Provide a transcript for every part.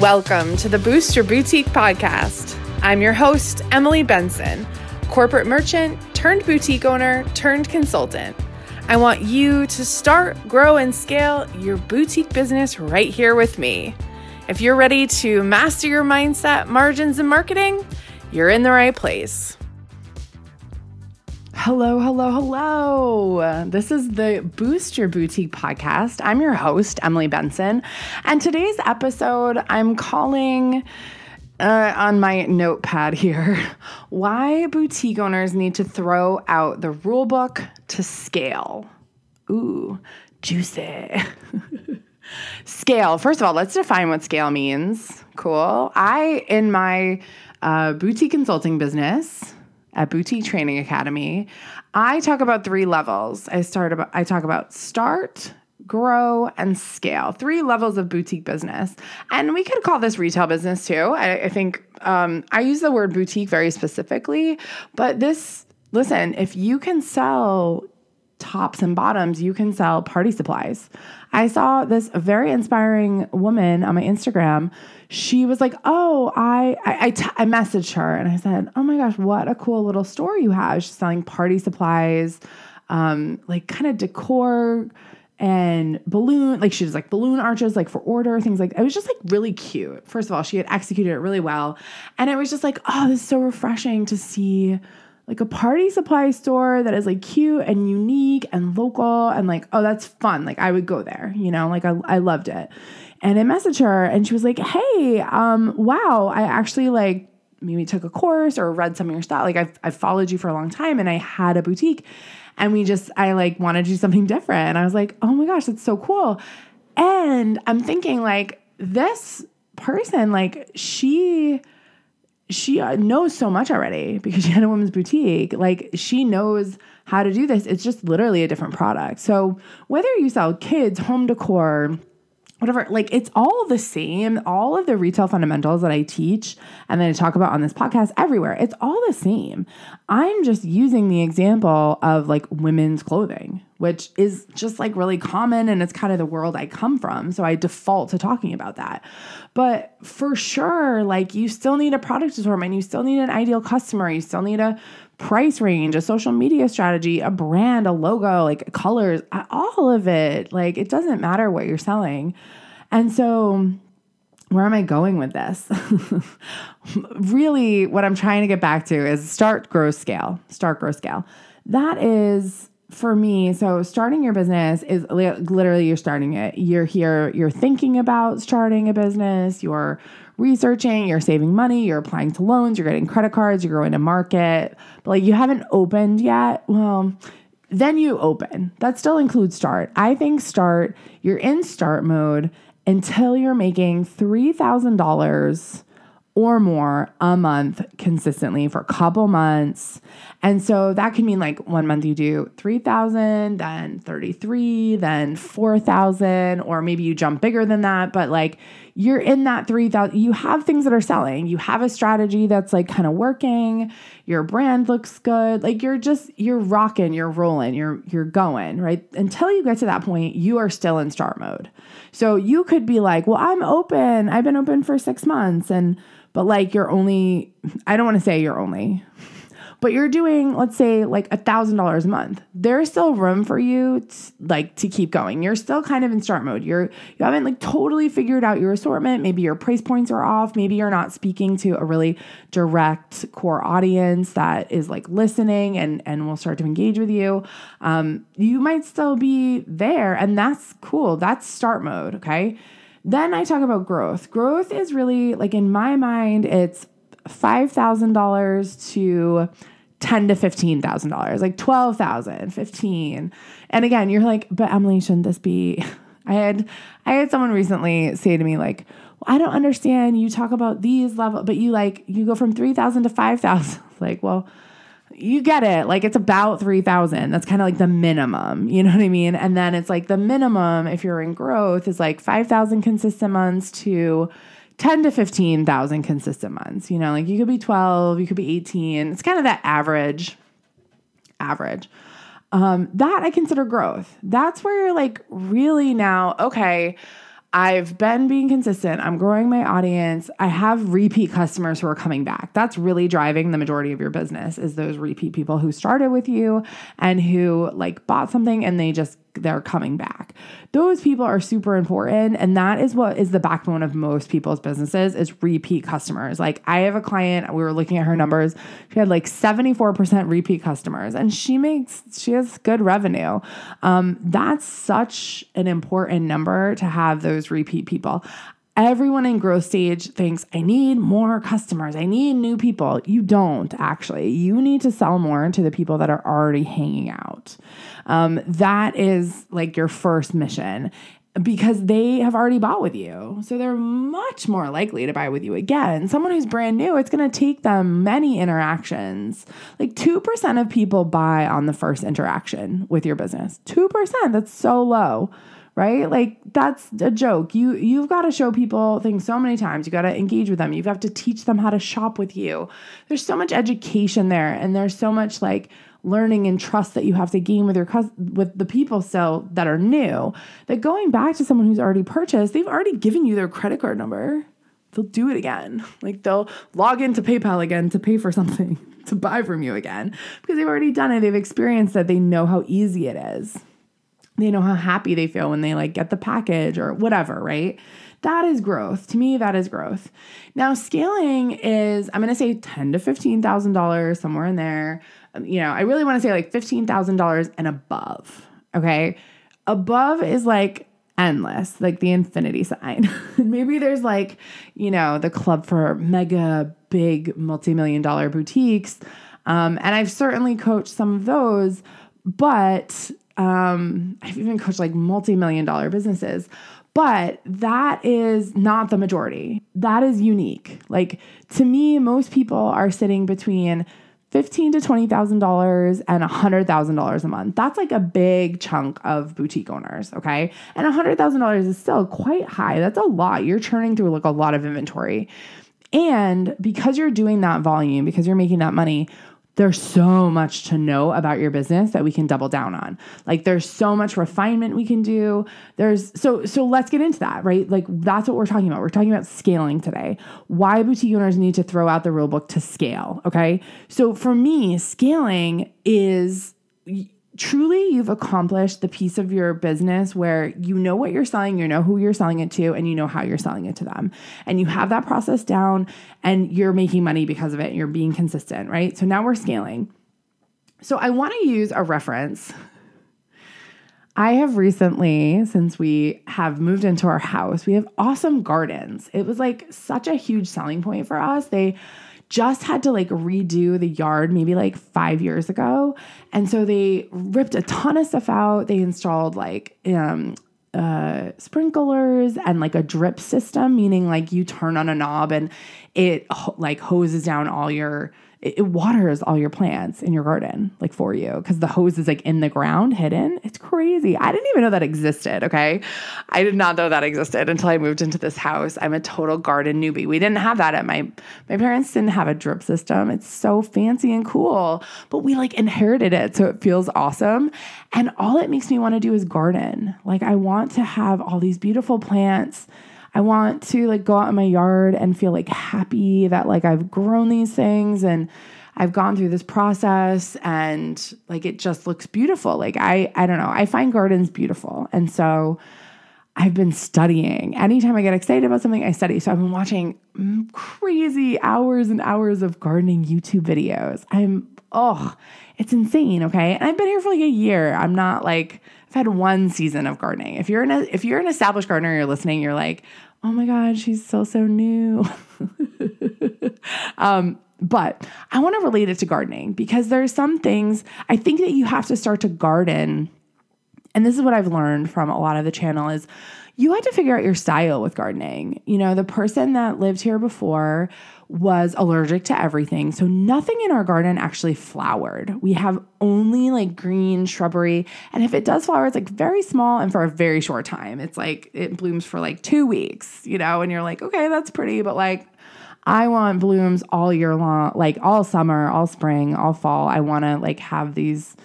Welcome to the Boost Your Boutique podcast. I'm your host, Emily Benson, corporate merchant turned boutique owner turned consultant. I want you to start, grow, and scale your boutique business right here with me. If you're ready to master your mindset, margins, and marketing, you're in the right place. Hello, hello, hello. This is the Boost Your Boutique podcast. I'm your host, Emily Benson. And today's episode, I'm calling uh, on my notepad here why boutique owners need to throw out the rule book to scale. Ooh, juicy. scale. First of all, let's define what scale means. Cool. I, in my uh, boutique consulting business, at Boutique Training Academy, I talk about three levels. I start about I talk about start, grow, and scale. Three levels of boutique business, and we could call this retail business too. I, I think um, I use the word boutique very specifically, but this listen, if you can sell tops and bottoms, you can sell party supplies. I saw this very inspiring woman on my Instagram. She was like, "Oh, I I, I, t- I messaged her and I said, "Oh my gosh, what a cool little store you have! She's selling party supplies, um, like kind of decor." and balloon like she does like balloon arches like for order things like it was just like really cute first of all she had executed it really well and it was just like oh this is so refreshing to see like a party supply store that is like cute and unique and local and like oh that's fun. Like i would go there you know? Like i, I loved it. And i messaged her and she was like hey um wow i actually like maybe took a course or read some of your stuff. Like i've, I've followed you for a long time and i had a boutique and we just i like wanted to do something different. And i was like oh my gosh that's so cool. And i'm thinking like this person like she she uh, knows so much already because she had a women's boutique. Like she knows how to do this. It's just literally a different product. So whether you sell kids, home decor, whatever, like it's all the same. All of the retail fundamentals that I teach and then I talk about on this podcast everywhere, it's all the same. I'm just using the example of like women's clothing, which is just like really common and it's kind of the world I come from. So I default to talking about that. But for sure, like you still need a product assortment, you still need an ideal customer, you still need a price range, a social media strategy, a brand, a logo, like colors, all of it. Like it doesn't matter what you're selling. And so, where am I going with this? really, what I'm trying to get back to is start, grow, scale. Start, grow, scale. That is for me, so starting your business is literally you're starting it. You're here, you're thinking about starting a business, you're researching, you're saving money, you're applying to loans, you're getting credit cards, you're going to market, but like you haven't opened yet. Well, then you open. That still includes start. I think start, you're in start mode until you're making $3,000 or more a month consistently for a couple months. And so that can mean like one month you do 3,000, then 33, then 4,000, or maybe you jump bigger than that, but like you're in that 3,000, you have things that are selling. You have a strategy that's like kind of working. Your brand looks good. Like you're just you're rocking, you're rolling, you're you're going, right? Until you get to that point, you are still in start mode. So you could be like, "Well, I'm open. I've been open for 6 months and but like you're only, I don't want to say you're only, but you're doing, let's say, like a thousand dollars a month. There's still room for you, to, like to keep going. You're still kind of in start mode. You're you haven't like totally figured out your assortment. Maybe your price points are off. Maybe you're not speaking to a really direct core audience that is like listening and and will start to engage with you. Um, you might still be there, and that's cool. That's start mode. Okay then I talk about growth. Growth is really like in my mind, it's $5,000 to ten to fifteen thousand dollars, like twelve thousand, fifteen. And again, you're like, but Emily, shouldn't this be? I had I had someone recently say to me like, well, I don't understand. You talk about these level, but you like you go from three thousand to five thousand. Like, well, you get it. Like it's about 3000. That's kind of like the minimum. You know what I mean? And then it's like the minimum if you're in growth is like 5000 consistent months to 10 to 15,000 consistent months. You know, like you could be 12, you could be 18. It's kind of that average average. Um, that I consider growth. That's where you're like really now, okay, I've been being consistent. I'm growing my audience. I have repeat customers who are coming back. That's really driving the majority of your business is those repeat people who started with you and who like bought something and they just they're coming back. Those people are super important and that is what is the backbone of most people's businesses is repeat customers. Like I have a client, we were looking at her numbers. She had like 74% repeat customers and she makes she has good revenue. Um, that's such an important number to have those repeat people. Everyone in growth stage thinks, I need more customers. I need new people. You don't actually. You need to sell more to the people that are already hanging out. Um, that is like your first mission because they have already bought with you. So they're much more likely to buy with you again. Someone who's brand new, it's going to take them many interactions. Like 2% of people buy on the first interaction with your business. 2%, that's so low right? Like that's a joke. You you've got to show people things so many times. You got to engage with them. You have to teach them how to shop with you. There's so much education there and there's so much like learning and trust that you have to gain with your with the people so that are new. That going back to someone who's already purchased, they've already given you their credit card number. They'll do it again. Like they'll log into PayPal again to pay for something, to buy from you again because they've already done it. They've experienced it. They know how easy it is they know how happy they feel when they like get the package or whatever, right? That is growth. To me, that is growth. Now, scaling is, I'm gonna say ten to fifteen thousand dollars, somewhere in there. Um, you know, I really want to say like fifteen thousand dollars and above. Okay. Above is like endless, like the infinity sign. Maybe there's like, you know, the club for mega big multi-million dollar boutiques. Um, and I've certainly coached some of those, but um, I've even coached like multi million dollar businesses, but that is not the majority. That is unique. Like to me, most people are sitting between fifteen to twenty thousand dollars and a hundred thousand dollars a month. That's like a big chunk of boutique owners. Okay, and a hundred thousand dollars is still quite high. That's a lot. You're churning through like a lot of inventory, and because you're doing that volume, because you're making that money, there's so much to know about your business that we can double down on. Like there's so much refinement we can do. There's so so let's get into that, right? Like that's what we're talking about. We're talking about scaling today. Why boutique owners need to throw out the rule book to scale, okay? So for me, scaling is truly you've accomplished the piece of your business where you know what you're selling, you know who you're selling it to, and you know how you're selling it to them. And you have that process down and you're making money because of it. and You're being consistent, right? So now we're scaling. So I want to use a reference. I have recently, since we have moved into our house, we have awesome gardens. It was like such a huge selling point for us. They just had to like redo the yard maybe like five years ago. And so they ripped a ton of stuff out. They installed like um, uh, sprinklers and like a drip system, meaning like you turn on a knob and it like hoses down all your it, waters all your plants in your garden, like for you, because the hose is like in the ground, hidden. It's crazy. I didn't even know that existed. Okay. I did not know that existed until I moved into this house. I'm a total garden newbie. We didn't have that at my, my parents didn't have a drip system. It's so fancy and cool, but we like inherited it. So it feels awesome. And all it makes me want to do is garden. Like I want to have all these beautiful plants I want to like go out in my yard and feel like happy that like I've grown these things and I've gone through this process and like it just looks beautiful. Like I I don't know, I find gardens beautiful. And so I've been studying. Anytime I get excited about something, I study. So I've been watching mm, crazy hours and hours of gardening YouTube videos. I'm oh, it's insane, okay? And I've been here for like a year. I'm not like had one season of gardening. If you're an if you're an established gardener, you're listening, you're like, oh my God, she's so so new. um, but I want to relate it to gardening because there's some things I think that you have to start to garden. And this is what I've learned from a lot of the channel is you had to figure out your style with gardening. You know, the person that lived here before was allergic to everything. So nothing in our garden actually flowered. We have only like green shrubbery. And if it does flower, it's like very small and for a very short time. It's like it blooms for like two weeks, you know, and you're like, okay, that's pretty, but like I want blooms all year long, like all summer, all spring, all fall. I want to like have these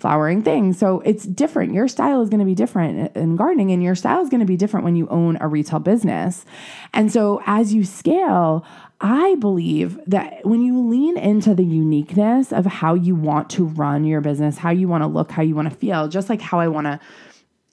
flowering things. So it's different. Your style is going to be different in gardening, and your style is going to be different when you own a retail business. And so as you scale, I believe that when you lean into the uniqueness of how you want to run your business, how you want to look, how you want to feel, just like how I want to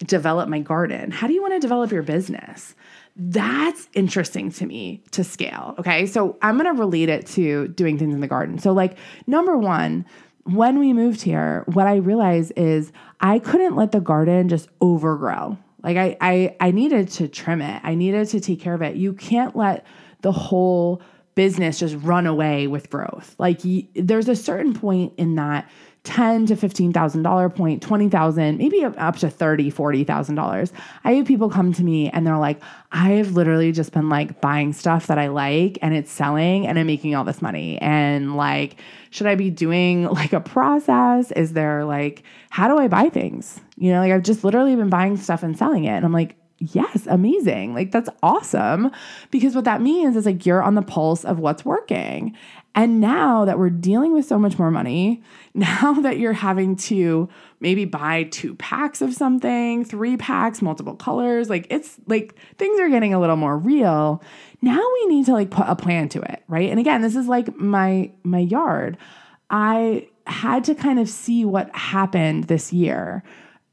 develop my garden, how do you want to develop your business? That's interesting to me to scale. Okay. So I'm going to relate it to doing things in the garden. So, like, number one, when we moved here, what I realized is I couldn't let the garden just overgrow. Like I, I, I needed to trim it. I needed to take care of it. You can't let the whole business just run away with growth. Like y- there's a certain point in that ten to fifteen thousand dollar point, twenty thousand, maybe up to thirty, forty thousand dollars. I have people come to me and they're like, I've literally just been like buying stuff that I like and it's selling and I'm making all this money. And like, should I be doing like a process? Is there like, how do I buy things? You know, like I've just literally been buying stuff and selling it. And I'm like, yes, amazing. Like that's awesome. Because what that means is like you're on the pulse of what's working. And now that we're dealing with so much more money, now that you're having to maybe buy two packs of something, three packs, multiple colors, like it's like things are getting a little more real. Now we need to like put a plan to it, right? And again, this is like my my yard. I had to kind of see what happened this year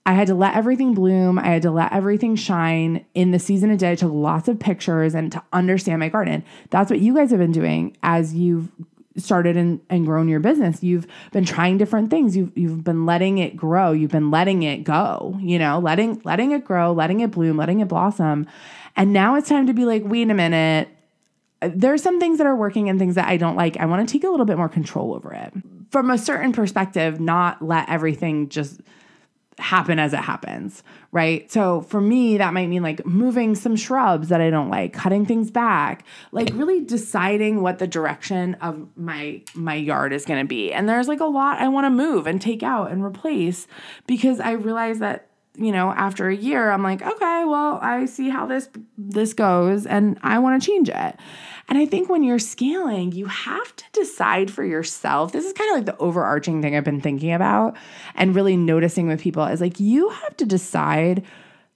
I had to let everything bloom. I had to let everything shine in the season a day. I took lots of pictures and to understand my garden. That's what you guys have been doing as you've started and, and grown your business. You've been trying different things. You've you've been letting it grow. You've been letting it go, you know, letting letting it grow, letting it bloom, letting it blossom. And now it's time to be like, wait a minute. There's some things that are working and things that I don't like. I want to take a little bit more control over it. From a certain perspective, not let everything just happen as it happens, right? So for me, that might mean like moving some shrubs that I don't like, cutting things back, like really deciding what the direction of my my yard is going to be. And there's like a lot I want to move and take out and replace because I realize that you know after a year i'm like okay well i see how this this goes and i want to change it and I think when you're scaling, you have to decide for yourself. This is kind of like the overarching thing I've been thinking about and really noticing with people is like you have to decide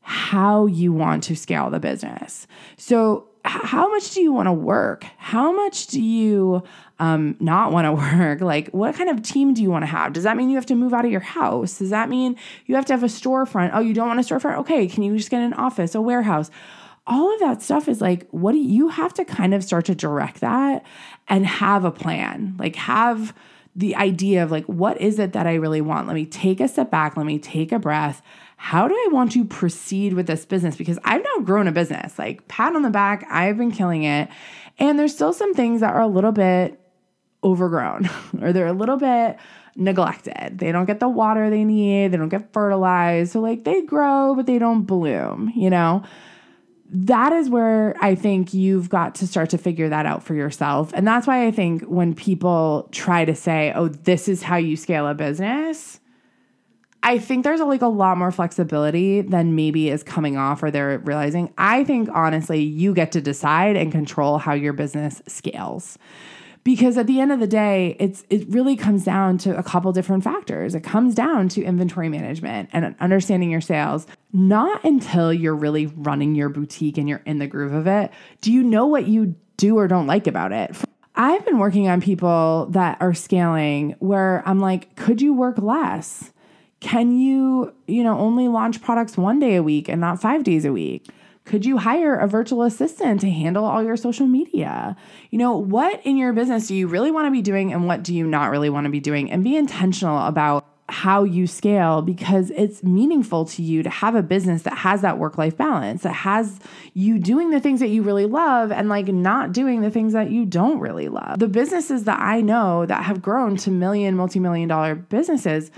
how you want to scale the business. So, how much do you want to work? How much do you um, not want to work? Like, what kind of team do you want to have? Does that mean you have to move out of your house? Does that mean you have to have a storefront? Oh, you don't want a storefront? Okay, can you just get an office, a warehouse? all of that stuff is like, what do you, have to kind of start to direct that and have a plan? Like, have the idea of like, what is it that I really want? Let me take a step back. Let me take a breath. How do I want to proceed with this business? Because I've now grown a business, like, pat on the back, I've been killing it. And there's still some things that are a little bit overgrown or they're a little bit neglected. They don't get the water they need, they don't get fertilized. So, like, they grow, but they don't bloom, you know? that is where I think you've got to start to figure that out for yourself. And that's why I think when people try to say, oh, this is how you scale a business, I think there's like a lot more flexibility than maybe is coming off or they're realizing. I think honestly, you get to decide and control how your business scales. Because at the end of the day it's it really comes down to a couple different factors. It comes down to inventory management and understanding your sales. Not until you're really running your boutique and you're in the groove of it do you know what you do or don't like about it. I've been working on people that are scaling where i'm like could you work less can you you know only launch products one day a week and not 5 days a week could you hire a virtual assistant to handle all your social media? You know, what in your business do you really want to be doing and what do you not really want to be doing? And be intentional about how you scale because it's meaningful to you to have a business that has that work life balance, that has you doing the things that you really love and like not doing the things that you don't really love. The businesses that I know that have grown to million, multi million dollar businesses,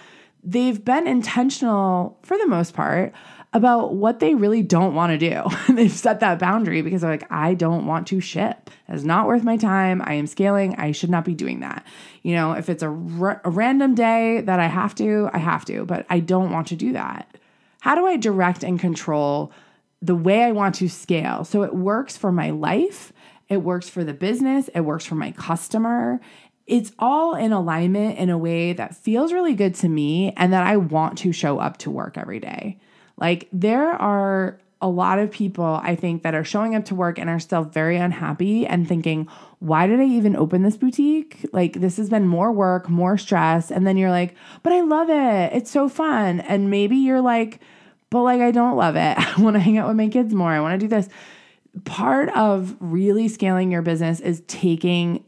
they've been intentional for the most part about what they really don't want to do. They've set that boundary because they're like, I don't want to ship. It's not worth my time. I am scaling. I should not be doing that. You know, if it's a, r- a random day that I have to, I have to, but I don't want to do that. How do I direct and control the way I want to scale so it works for my life? It works for the business, it works for my customer, it's all in alignment in a way that feels really good to me and that I want to show up to work every day. Like there are a lot of people I think that are showing up to work and are still very unhappy and thinking, why did I even open this boutique? Like, this has been more work, more stress. And then you're like, but I love it. It's so fun. And maybe you're like, but like, I don't love it. I want to hang out with my kids more. I want to do this. Part of really scaling your business is taking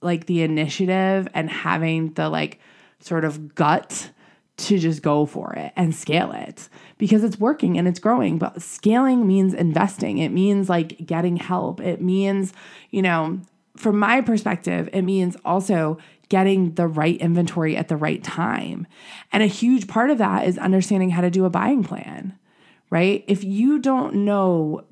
like the initiative and having the like sort of gut to just go for it and scale it because it's working and it's growing. But scaling means investing, it means like getting help, it means, you know, from my perspective, it means also getting the right inventory at the right time. And a huge part of that is understanding how to do a buying plan, right? If you don't know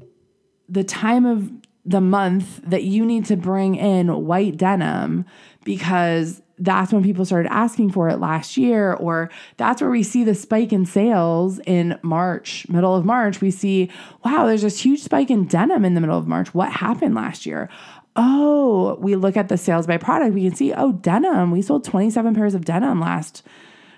the time of the month that you need to bring in white denim because that's when people started asking for it last year, or that's where we see the spike in sales in March, middle of March. We see, wow, there's this huge spike in denim in the middle of March. What happened last year? Oh, we look at the sales by product, we can see, oh, denim, we sold 27 pairs of denim last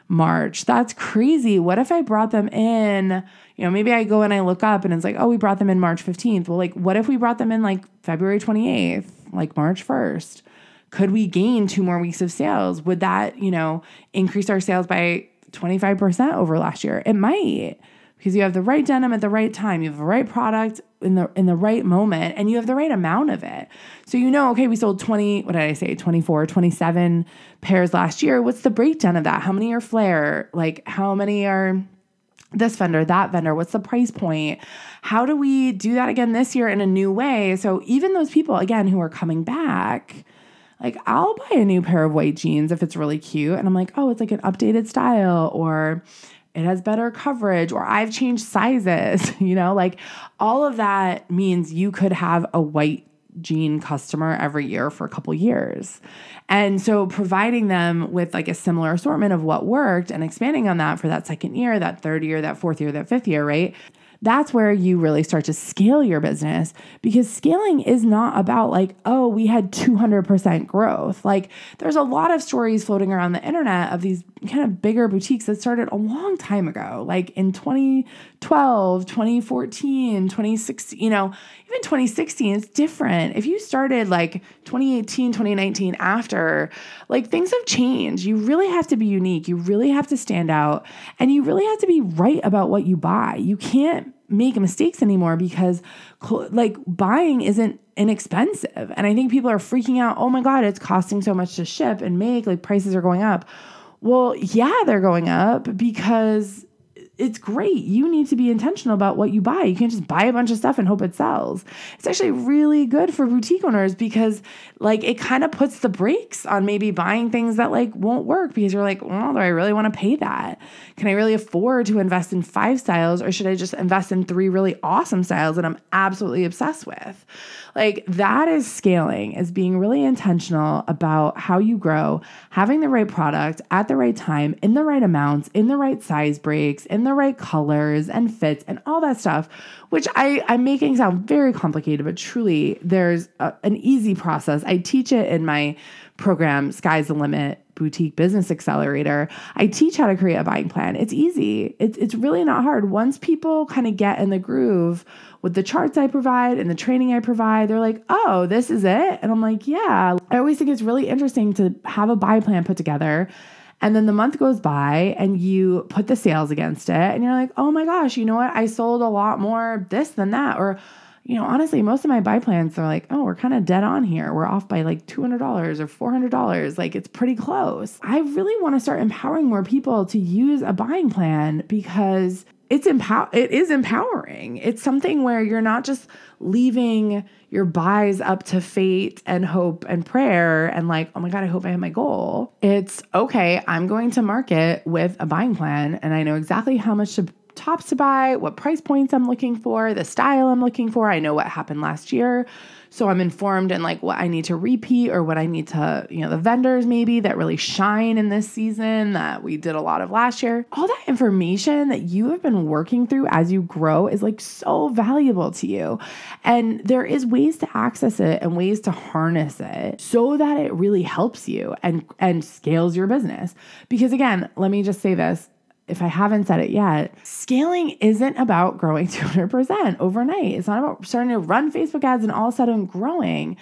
March. That's crazy. What if I brought them in? You know, maybe I go and I look up and it's like, oh, we brought them in March 15th. Well, like, what if we brought them in like February 28th, like March 1st? Could we gain two more weeks of sales? Would that, you know, increase our sales by 25% over last year? It might because you have the right denim at the right time, you have the right product in the in the right moment and you have the right amount of it. So you know, okay, we sold 20, what did I say? 24, 27 pairs last year. What's the breakdown of that? How many are flare? Like how many are this vendor, that vendor, what's the price point? How do we do that again this year in a new way? So even those people again who are coming back, like I'll buy a new pair of white jeans if it's really cute and I'm like, "Oh, it's like an updated style or it has better coverage or I've changed sizes, you know, like all of that means you could have a white jean customer every year for a couple years. And so providing them with like a similar assortment of what worked and expanding on that for that second year, that third year, that fourth year, that fifth year, right? That's where you really start to scale your business because scaling is not about like, oh, we had 200% growth. Like, there's a lot of stories floating around the internet of these kind of bigger boutiques that started a long time ago, like in 2012, 2014, 2016, you know, even 2016 is different. If you started like 2018, 2019 after, like things have changed. You really have to be unique. You really have to stand out and you really have to be right about what you buy. You can't make mistakes anymore because like buying isn't inexpensive. And I think people are freaking out, "Oh my god, it's costing so much to ship and make, like prices are going up." Well, yeah, they're going up because it's great. You need to be intentional about what you buy. You can't just buy a bunch of stuff and hope it sells. It's actually really good for boutique owners because like it kind of puts the brakes on maybe buying things that like won't work because you're like, well, do I really want to pay that? Can I really afford to invest in five styles or should I just invest in three really awesome styles that I'm absolutely obsessed with? Like that is scaling, is being really intentional about how you grow, having the right product at the right time, in the right amounts, in the right size breaks, in the right colors and fits, and all that stuff, which I, I'm making sound very complicated, but truly there's a, an easy process. I teach it in my program, Sky's the Limit Boutique Business Accelerator. I teach how to create a buying plan. It's easy. It's, it's really not hard. Once people kind of get in the groove with the charts I provide and the training I provide, they're like, oh, this is it. And I'm like, yeah. I always think it's really interesting to have a buy plan put together. And then the month goes by and you put the sales against it and you're like, oh my gosh, you know what? I sold a lot more this than that. Or, you know, honestly, most of my buy plans are like, oh, we're kind of dead on here. We're off by like $200 or $400. Like it's pretty close. I really want to start empowering more people to use a buying plan because it's empower it is empowering. It's something where you're not just leaving your buys up to fate and hope and prayer and like, oh my God, I hope I have my goal. It's okay, I'm going to market with a buying plan and I know exactly how much to tops to buy, what price points I'm looking for, the style I'm looking for. I know what happened last year. So I'm informed in like what I need to repeat or what I need to, you know, the vendors maybe that really shine in this season that we did a lot of last year. All that information that you have been working through as you grow is like so valuable to you. And there is ways to access it and ways to harness it so that it really helps you and and scales your business. Because again, let me just say this, if I haven't said it yet, scaling isn't about growing 200% overnight. It's not about starting to run Facebook ads and all of a sudden growing.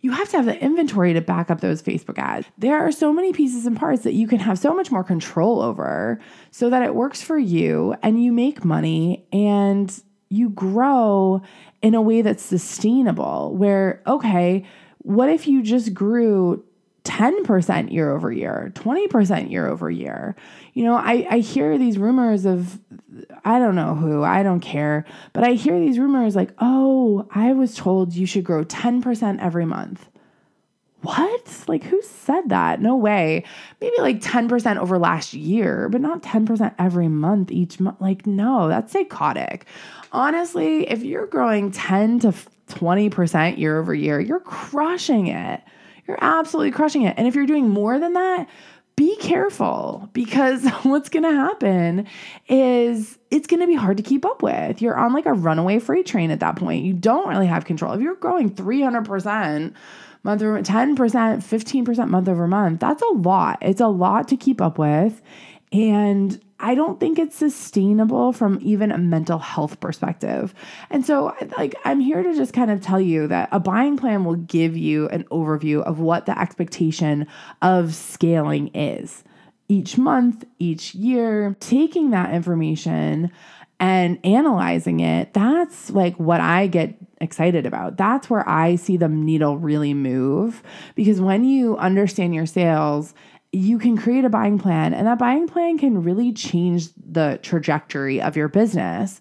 You have to have the inventory to back up those Facebook ads. There are so many pieces and parts that you can have so much more control over so that it works for you and you make money and you grow in a way that's sustainable. Where, okay, what if you just grew 10% year over year, 20% year over year. You know, I, I hear these rumors of, I don't know who, I don't care, but I hear these rumors like, oh, I was told you should grow 10% every month. What? Like, who said that? No way. Maybe like 10% over last year, but not 10% every month each month. Like, no, that's psychotic. Honestly, if you're growing 10 to 20% year over year, you're crushing it. You're absolutely crushing it. And if you're doing more than that, be careful because what's going to happen is it's going to be hard to keep up with. You're on like a runaway freight train at that point. You don't really have control. If you're growing 300% month over 10%, 15% month over month, that's a lot. It's a lot to keep up with. And I don't think it's sustainable from even a mental health perspective. And so like I'm here to just kind of tell you that a buying plan will give you an overview of what the expectation of scaling is. Each month, each year, taking that information and analyzing it, that's like what I get excited about. That's where I see the needle really move because when you understand your sales you can create a buying plan, and that buying plan can really change the trajectory of your business.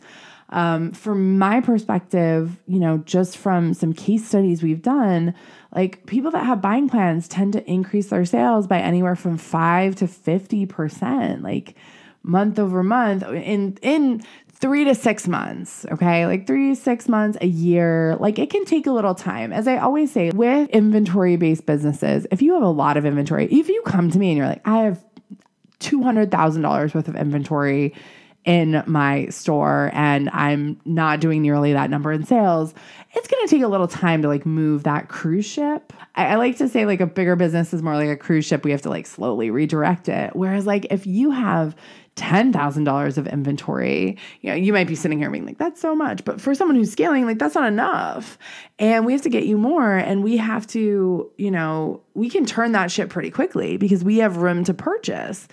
Um, from my perspective, you know, just from some case studies we've done, like people that have buying plans tend to increase their sales by anywhere from five to 50%, like month over month in in three to six months, okay? Like three six months, a year. Like it can take a little time. As I always say, with inventory based businesses, if you have a lot of inventory, if you come to me and you're like, I have $200,000 worth of inventory in my store and I'm not doing nearly that number in sales, it's going to take a little time to like move that cruise ship. I, I, like to say like a bigger business is more like a cruise ship. We have to like slowly redirect it. Whereas like if you have $10,000 of inventory, you know, you might be sitting here being like, that's so much. But for someone who's scaling, like, that's not enough. And we have to get you more. And we have to, you know, we can turn that ship pretty quickly because we have room to purchase.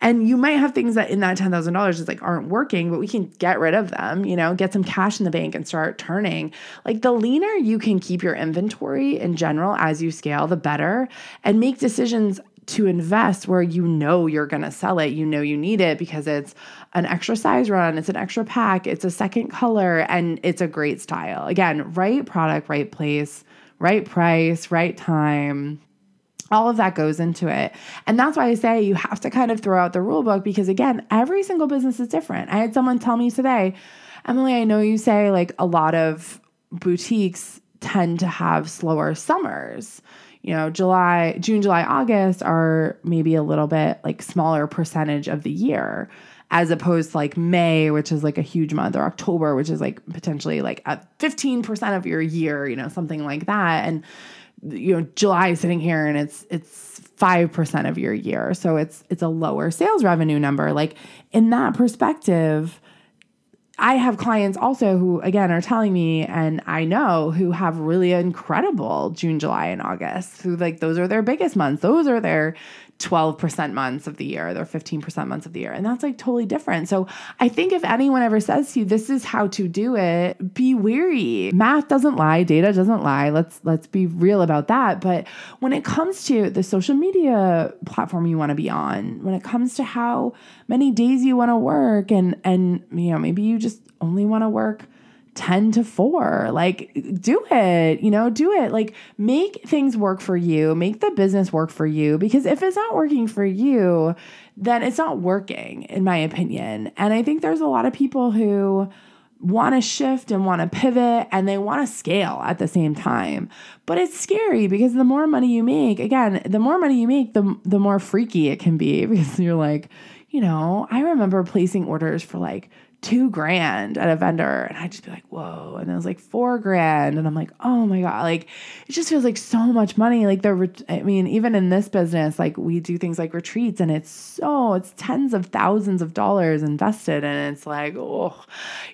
And you might have things that in that $10,000 is like aren't working, but we can get rid of them, you know, get some cash in the bank and start turning. Like the leaner you can keep your inventory in general as you scale, the better, and make decisions to invest where you know you're going to sell it. You know you need it because it's an extra size run, it's an extra pack, it's a second color, and it's a great style. Again, right product, right place, right price, right time. All of that goes into it. And that's why I say you have to kind of throw out the rule book because, again, every single business is different. I had someone tell me today, Emily, I know you say like a lot of boutiques tend to have slower summers you know, July, June, July, August are maybe a little bit like smaller percentage of the year as opposed to like May, which is like a huge month, or October, which is like potentially like at 15% of your year, you know, something like that. And you know, July is sitting here and it's it's 5% of your year. So it's it's a lower sales revenue number. Like in that perspective, I have clients also who, again, are telling me, and I know who have really incredible June, July, and August, who like those are their biggest months. Those are their 12% months of the year, they're 15% months of the year. And that's like totally different. So I think if anyone ever says to you, this is how to do it, be weary. Math doesn't lie, data doesn't lie. Let's let's be real about that. But when it comes to the social media platform you want to be on, when it comes to how many days you want to work and and you know, maybe you just only want to work 10 to 4. Like, do it, you know, do it. Like, make things work for you, make the business work for you. Because if it's not working for you, then it's not working, in my opinion. And I think there's a lot of people who, want to shift and want to pivot and they want to scale at the same time. But it's scary because the more money you make, again, the more money you make, the the more freaky it can be because you're like, you know, I remember placing orders for like two grand at a vendor and I'd just be like, whoa. And it was like four grand. And I'm like, oh my God. Like it just feels like so much money. Like the, I mean, even in this business, like we do things like retreats and it's so, it's tens of thousands of dollars invested. And it's like, oh,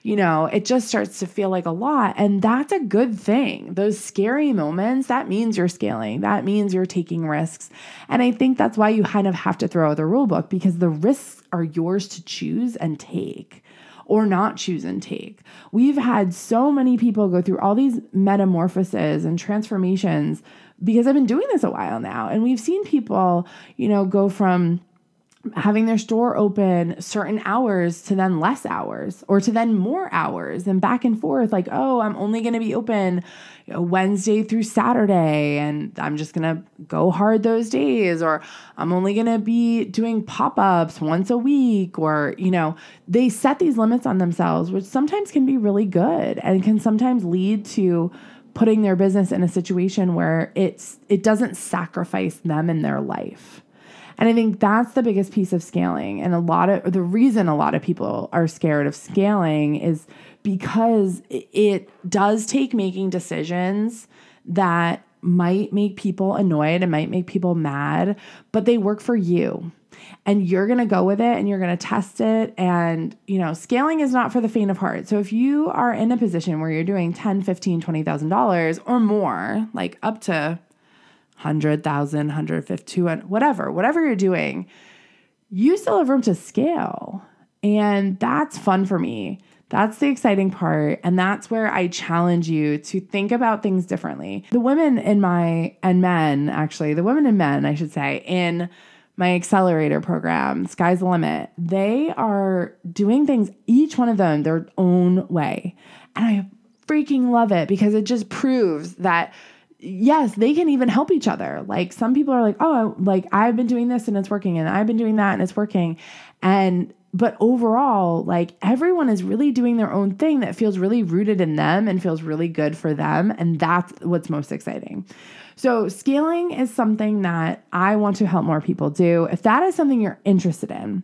you know, it just starts to feel like a lot. And that's a good thing. Those scary moments, that means you're scaling. That means you're taking risks. And I think that's why you kind of have to throw out the rule book because the risks are yours to choose and take or not choose and take. We've had so many people go through all these metamorphoses and transformations because I've been doing this a while now. And we've seen people, you know, go from having their store open certain hours to then less hours or to then more hours and back and forth like oh i'm only going to be open wednesday through saturday and i'm just going to go hard those days or i'm only going to be doing pop-ups once a week or you know they set these limits on themselves which sometimes can be really good and can sometimes lead to putting their business in a situation where it's it doesn't sacrifice them in their life and I think that's the biggest piece of scaling. And a lot of the reason a lot of people are scared of scaling is because it does take making decisions that might make people annoyed and might make people mad, but they work for you. And you're going to go with it and you're going to test it and, you know, scaling is not for the faint of heart. So if you are in a position where you're doing 10, 15, 20,000 or more, like up to 100,000, 150, whatever, whatever you're doing, you still have room to scale. And that's fun for me. That's the exciting part. And that's where I challenge you to think about things differently. The women in my, and men actually, the women and men, I should say, in my accelerator program, Sky's the Limit, they are doing things, each one of them, their own way. And I freaking love it because it just proves that yes, they can even help each other. Like some people are like, oh, like I've been doing this and it's working, and I've been doing that and it's working. And but overall, like everyone is really doing their own thing that feels really rooted in them and feels really good for them. And that's what's most exciting. So, scaling is something that I want to help more people do. If that is something you're interested in,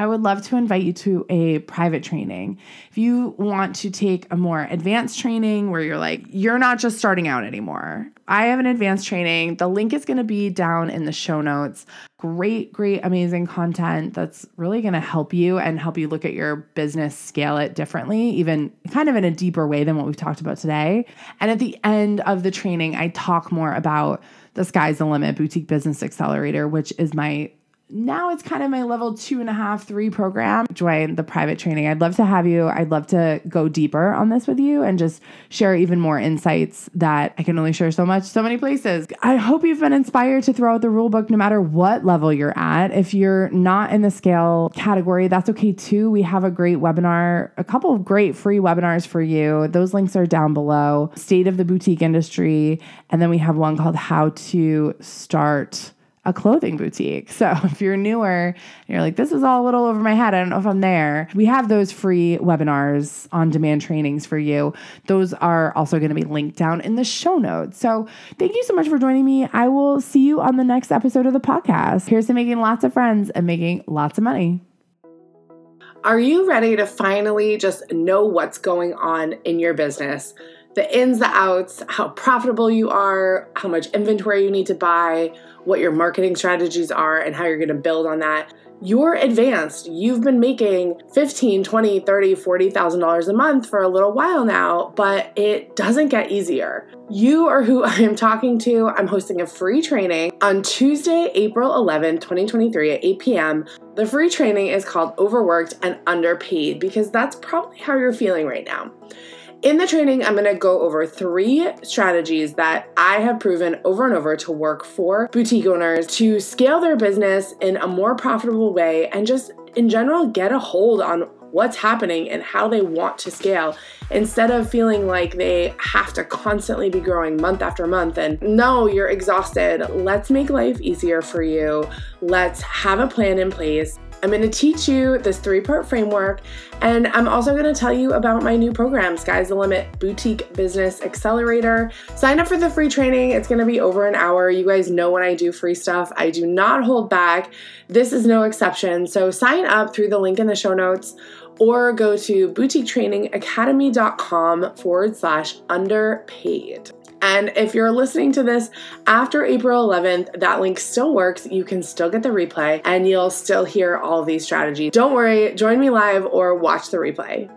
I would love to invite you to a private training. If you want to take a more advanced training where you're like, you're not just starting out anymore, I have an advanced training. The link is going to be down in the show notes. Great, great, amazing content that's really going to help you and help you look at your business, scale it differently, even kind of in a deeper way than what we've talked about today. And at the end of the training, I talk more about the Sky's the Limit Boutique Business Accelerator, which is my now it's kind of my level two and a half, three program. Join the private training. I'd love to have you. I'd love to go deeper on this with you and just share even more insights that I can only share so much, so many places. I hope you've been inspired to throw out the rule book no matter what level you're at. If you're not in the scale category, that's okay too. We have a great webinar, a couple of great free webinars for you. Those links are down below. State of the boutique industry. And then we have one called How to Start a clothing boutique. So if you're newer you're like, this is all a little over my head, I don't know if I'm there, we have those free webinars on demand trainings for you. Those are also going to be linked down in the show notes. So thank you so much for joining me. I will see you on the next episode of the podcast. Here's to making lots of friends and making lots of money. Are you ready to finally just know what's going on in your business? The ins, the outs, how profitable you are, how much inventory you need to buy what your marketing strategies are and how you're going to build on that. You're advanced. You've been making 15, 20, 30, 40,000 dollars a month for a little while now, but it doesn't get easier. You are who I am talking to. I'm hosting a free training on Tuesday, April 11, 2023 at 8 p.m. The free training is called Overworked and Underpaid because that's probably how you're feeling right now. In the training, I'm gonna go over three strategies that I have proven over and over to work for boutique owners to scale their business in a more profitable way and just in general get a hold on what's happening and how they want to scale instead of feeling like they have to constantly be growing month after month and no, you're exhausted. Let's make life easier for you. Let's have a plan in place. I'm going to teach you this three part framework, and I'm also going to tell you about my new program, Sky's the Limit Boutique Business Accelerator. Sign up for the free training. It's going to be over an hour. You guys know when I do free stuff, I do not hold back. This is no exception. So sign up through the link in the show notes or go to boutiquetrainingacademy.com forward slash underpaid. And if you're listening to this after April 11th, that link still works. You can still get the replay and you'll still hear all these strategies. Don't worry, join me live or watch the replay.